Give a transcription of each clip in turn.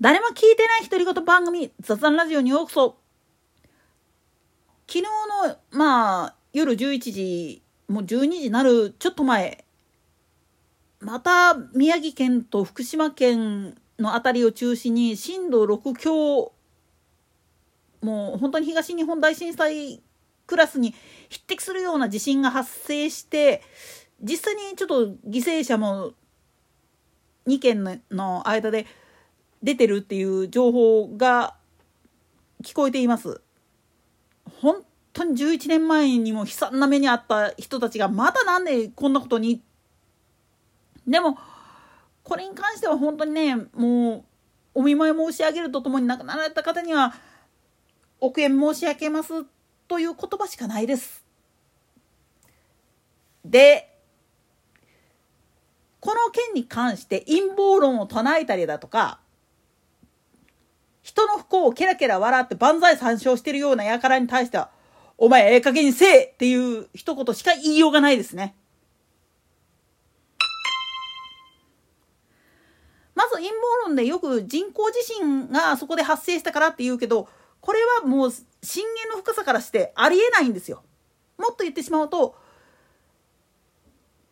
誰も聞いてない独り言番組雑談ラジオにようこそ。昨日のまあ夜11時もう12時になるちょっと前また宮城県と福島県の辺りを中心に震度6強もう本当に東日本大震災クラスに匹敵するような地震が発生して実際にちょっと犠牲者も2県の間で出てるっていう情報が聞こえています。本当に11年前にも悲惨な目にあった人たちがまだなんでこんなことに？でもこれに関しては本当にねもうお見舞い申し上げるとともに亡くなられた方にはお悔やみ申し上げますという言葉しかないです。でこの件に関して陰謀論を唱えたりだとか人の不幸をケラケラ笑って万歳参照してるような輩に対しては、お前ええ加減にせえっていう一言しか言いようがないですね。まず陰謀論でよく人工地震がそこで発生したからって言うけど、これはもう震源の深さからしてありえないんですよ。もっと言ってしまうと、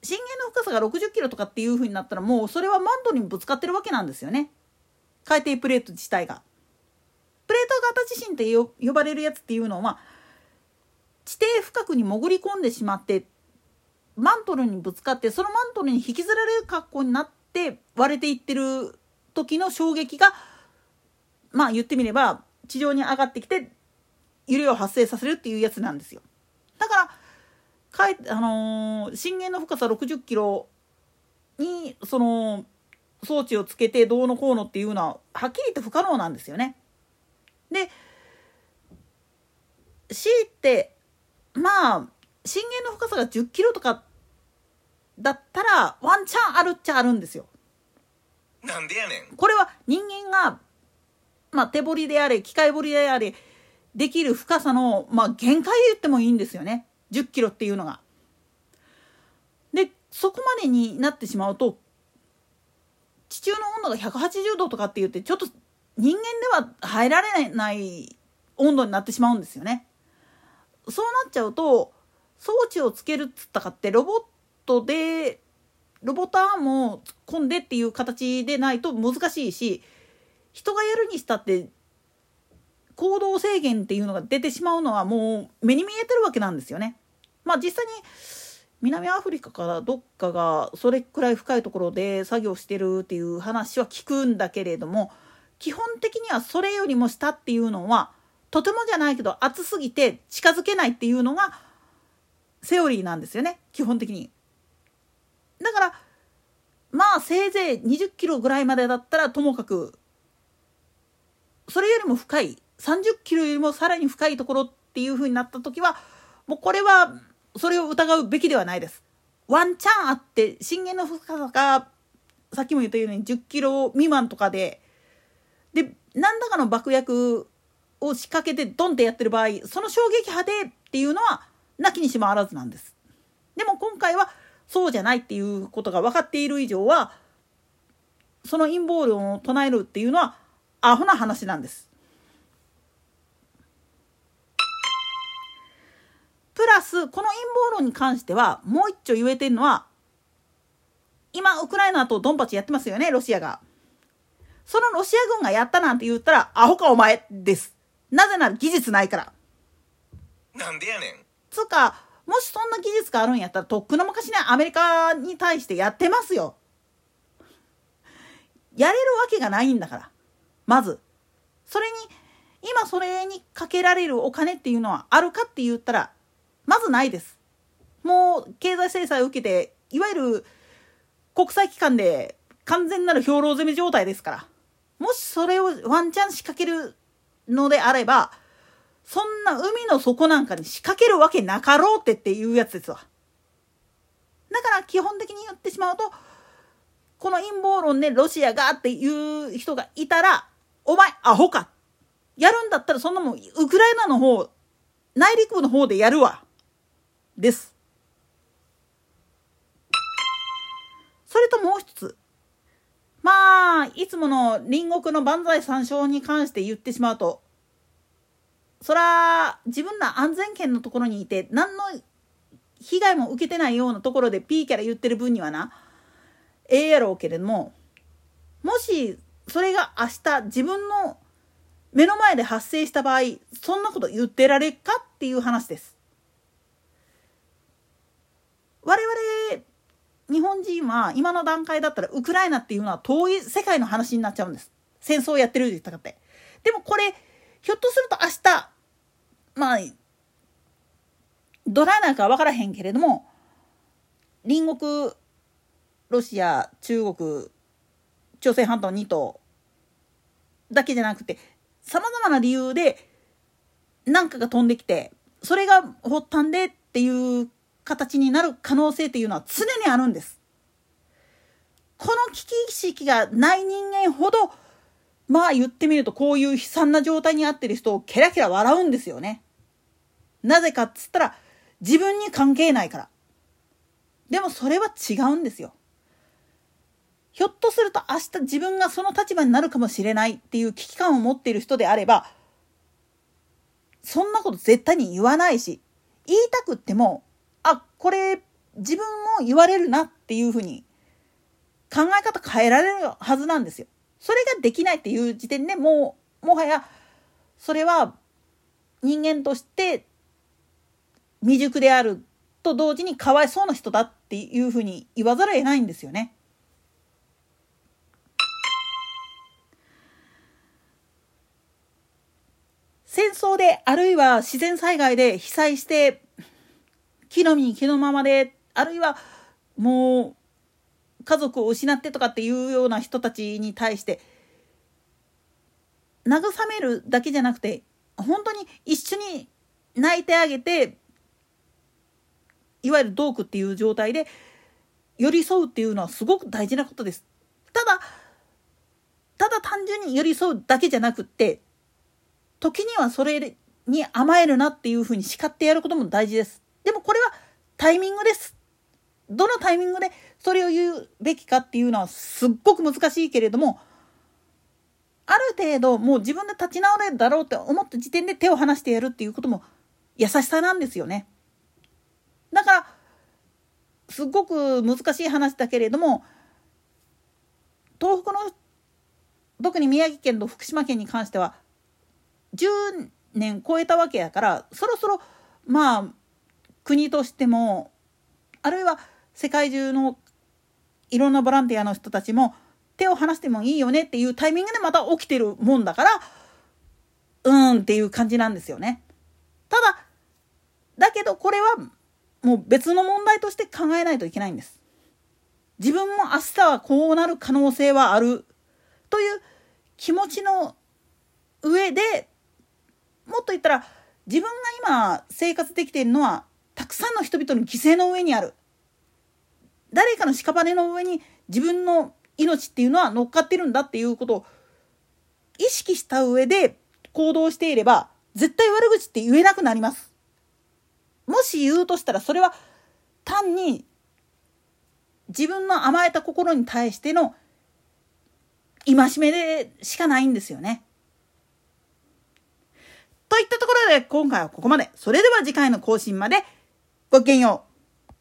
震源の深さが60キロとかっていう風になったらもうそれはマントにぶつかってるわけなんですよね。海底プレート自体が。プレート型地震って呼ばれるやつっていうのは地底深くに潜り込んでしまってマントルにぶつかってそのマントルに引きずられる格好になって割れていってる時の衝撃がまあ言ってみれば地上に上がってきて揺れを発生させるっていうやつなんですよ。だからかえ、あのー、震源の深さ60キロにその装置をつけてどうのこうのっていうのははっきり言って不可能なんですよね。で強いてまあ震源の深さが10キロとかだったらワンチャンあるっちゃあるんですよ。なんでやねんこれは人間が、まあ、手彫りであれ機械彫りであれできる深さの、まあ、限界言ってもいいんですよね10キロっていうのが。でそこまでになってしまうと地中の温度が180度とかって言ってちょっと人間では入られない温度になってしまうんですよね。そうなっちゃうと装置をつけるっつったかってロボットでロボットアームを突っ込んでっていう形でないと難しいし人がやるにしたって行動制限っていうのが出てしまうのはもう目に見えてるわけなんですよね。まあ実際に南アフリカからどっかがそれくらい深いところで作業してるっていう話は聞くんだけれども基本的にはそれよりも下っていうのはとてもじゃないけど暑すぎて近づけないっていうのがセオリーなんですよね基本的に。だからまあせいぜい20キロぐらいまでだったらともかくそれよりも深い30キロよりもさらに深いところっていう風になった時はもうこれはそれを疑うべきではないです。ワンチャンあって震源の深さがさっきも言ったように10キロ未満とかで何らかの爆薬を仕掛けてドンってやってる場合その衝撃波でっていうのはなきにしもあらずなんです。でも今回はそうじゃないっていうことが分かっている以上はその陰謀論を唱えるっていうのはアホな話なんです。プラスこの陰謀論に関してはもう一丁言えてるのは今ウクライナとドンパチやってますよねロシアが。そのロシア軍がやったなんて言ったら、アホかお前です。なぜなら技術ないから。なんでやねん。つうか、もしそんな技術があるんやったら、とっくの昔にアメリカに対してやってますよ。やれるわけがないんだから。まず。それに、今それにかけられるお金っていうのはあるかって言ったら、まずないです。もう経済制裁を受けて、いわゆる国際機関で完全なる兵糧攻め状態ですから。もしそれをワンチャン仕掛けるのであれば、そんな海の底なんかに仕掛けるわけなかろうってっていうやつですわ。だから基本的に言ってしまうと、この陰謀論でロシアがっていう人がいたら、お前アホか。やるんだったらそんなもん、ウクライナの方、内陸部の方でやるわ。です。まあいつもの隣国の万歳三唱に関して言ってしまうとそら自分ら安全圏のところにいて何の被害も受けてないようなところで P キャラ言ってる分にはなええやろうけれどももしそれが明日自分の目の前で発生した場合そんなこと言ってられっかっていう話です。我々日本人は今の段階だったらウクライナっていうのは遠い世界の話になっちゃうんです。戦争をやってるって言ったかって。でもこれひょっとすると明日まあどないなるか分からへんけれども隣国ロシア中国朝鮮半島2島だけじゃなくてさまざまな理由で何かが飛んできてそれが発端でっていう形になる可能性っていうのは常にあるんです。この危機意識がない人間ほどまあ言ってみるとこういう悲惨な状態にあってる人をケラケラ笑うんですよね。なぜかっつったら自分に関係ないから。でもそれは違うんですよ。ひょっとすると明日自分がその立場になるかもしれないっていう危機感を持っている人であれば、そんなこと絶対に言わないし、言いたくっても、これ自分も言われるなっていうふうに考え方変えられるはずなんですよ。それができないっていう時点でもう、もはや、それは人間として未熟であると同時にかわいそうな人だっていうふうに言わざるを得ないんですよね。戦争であるいは自然災害で被災して木の実木のままであるいはもう家族を失ってとかっていうような人たちに対して慰めるだけじゃなくて本当に一緒に泣いてあげていわゆるドークっていう状態で寄り添うっていうのはすごく大事なことです。ただただ単純に寄り添うだけじゃなくって時にはそれに甘えるなっていうふうに叱ってやることも大事です。でもこれはタイミングです。どのタイミングでそれを言うべきかっていうのはすっごく難しいけれどもある程度もう自分で立ち直れるだろうって思った時点で手を離してやるっていうことも優しさなんですよね。だからすっごく難しい話だけれども東北の特に宮城県と福島県に関しては10年超えたわけやからそろそろまあ国としてもあるいは世界中のいろんなボランティアの人たちも手を離してもいいよねっていうタイミングでまた起きてるもんだからうーんっていう感じなんですよね。ただだけどこれはもう別の問題として考えないといけないんです。自分も明日はこうなる可能性はあるという気持ちの上でもっと言ったら自分が今生活できているのはたくさんの人々の犠牲の上にある誰かの屍の上に自分の命っていうのは乗っかってるんだっていうことを意識した上で行動していれば絶対悪口って言えなくなります。もし言うとしたらそれは単に自分の甘えた心に対しての戒めでしかないんですよね。といったところで今回はここまで。それでは次回の更新までごきげんよう。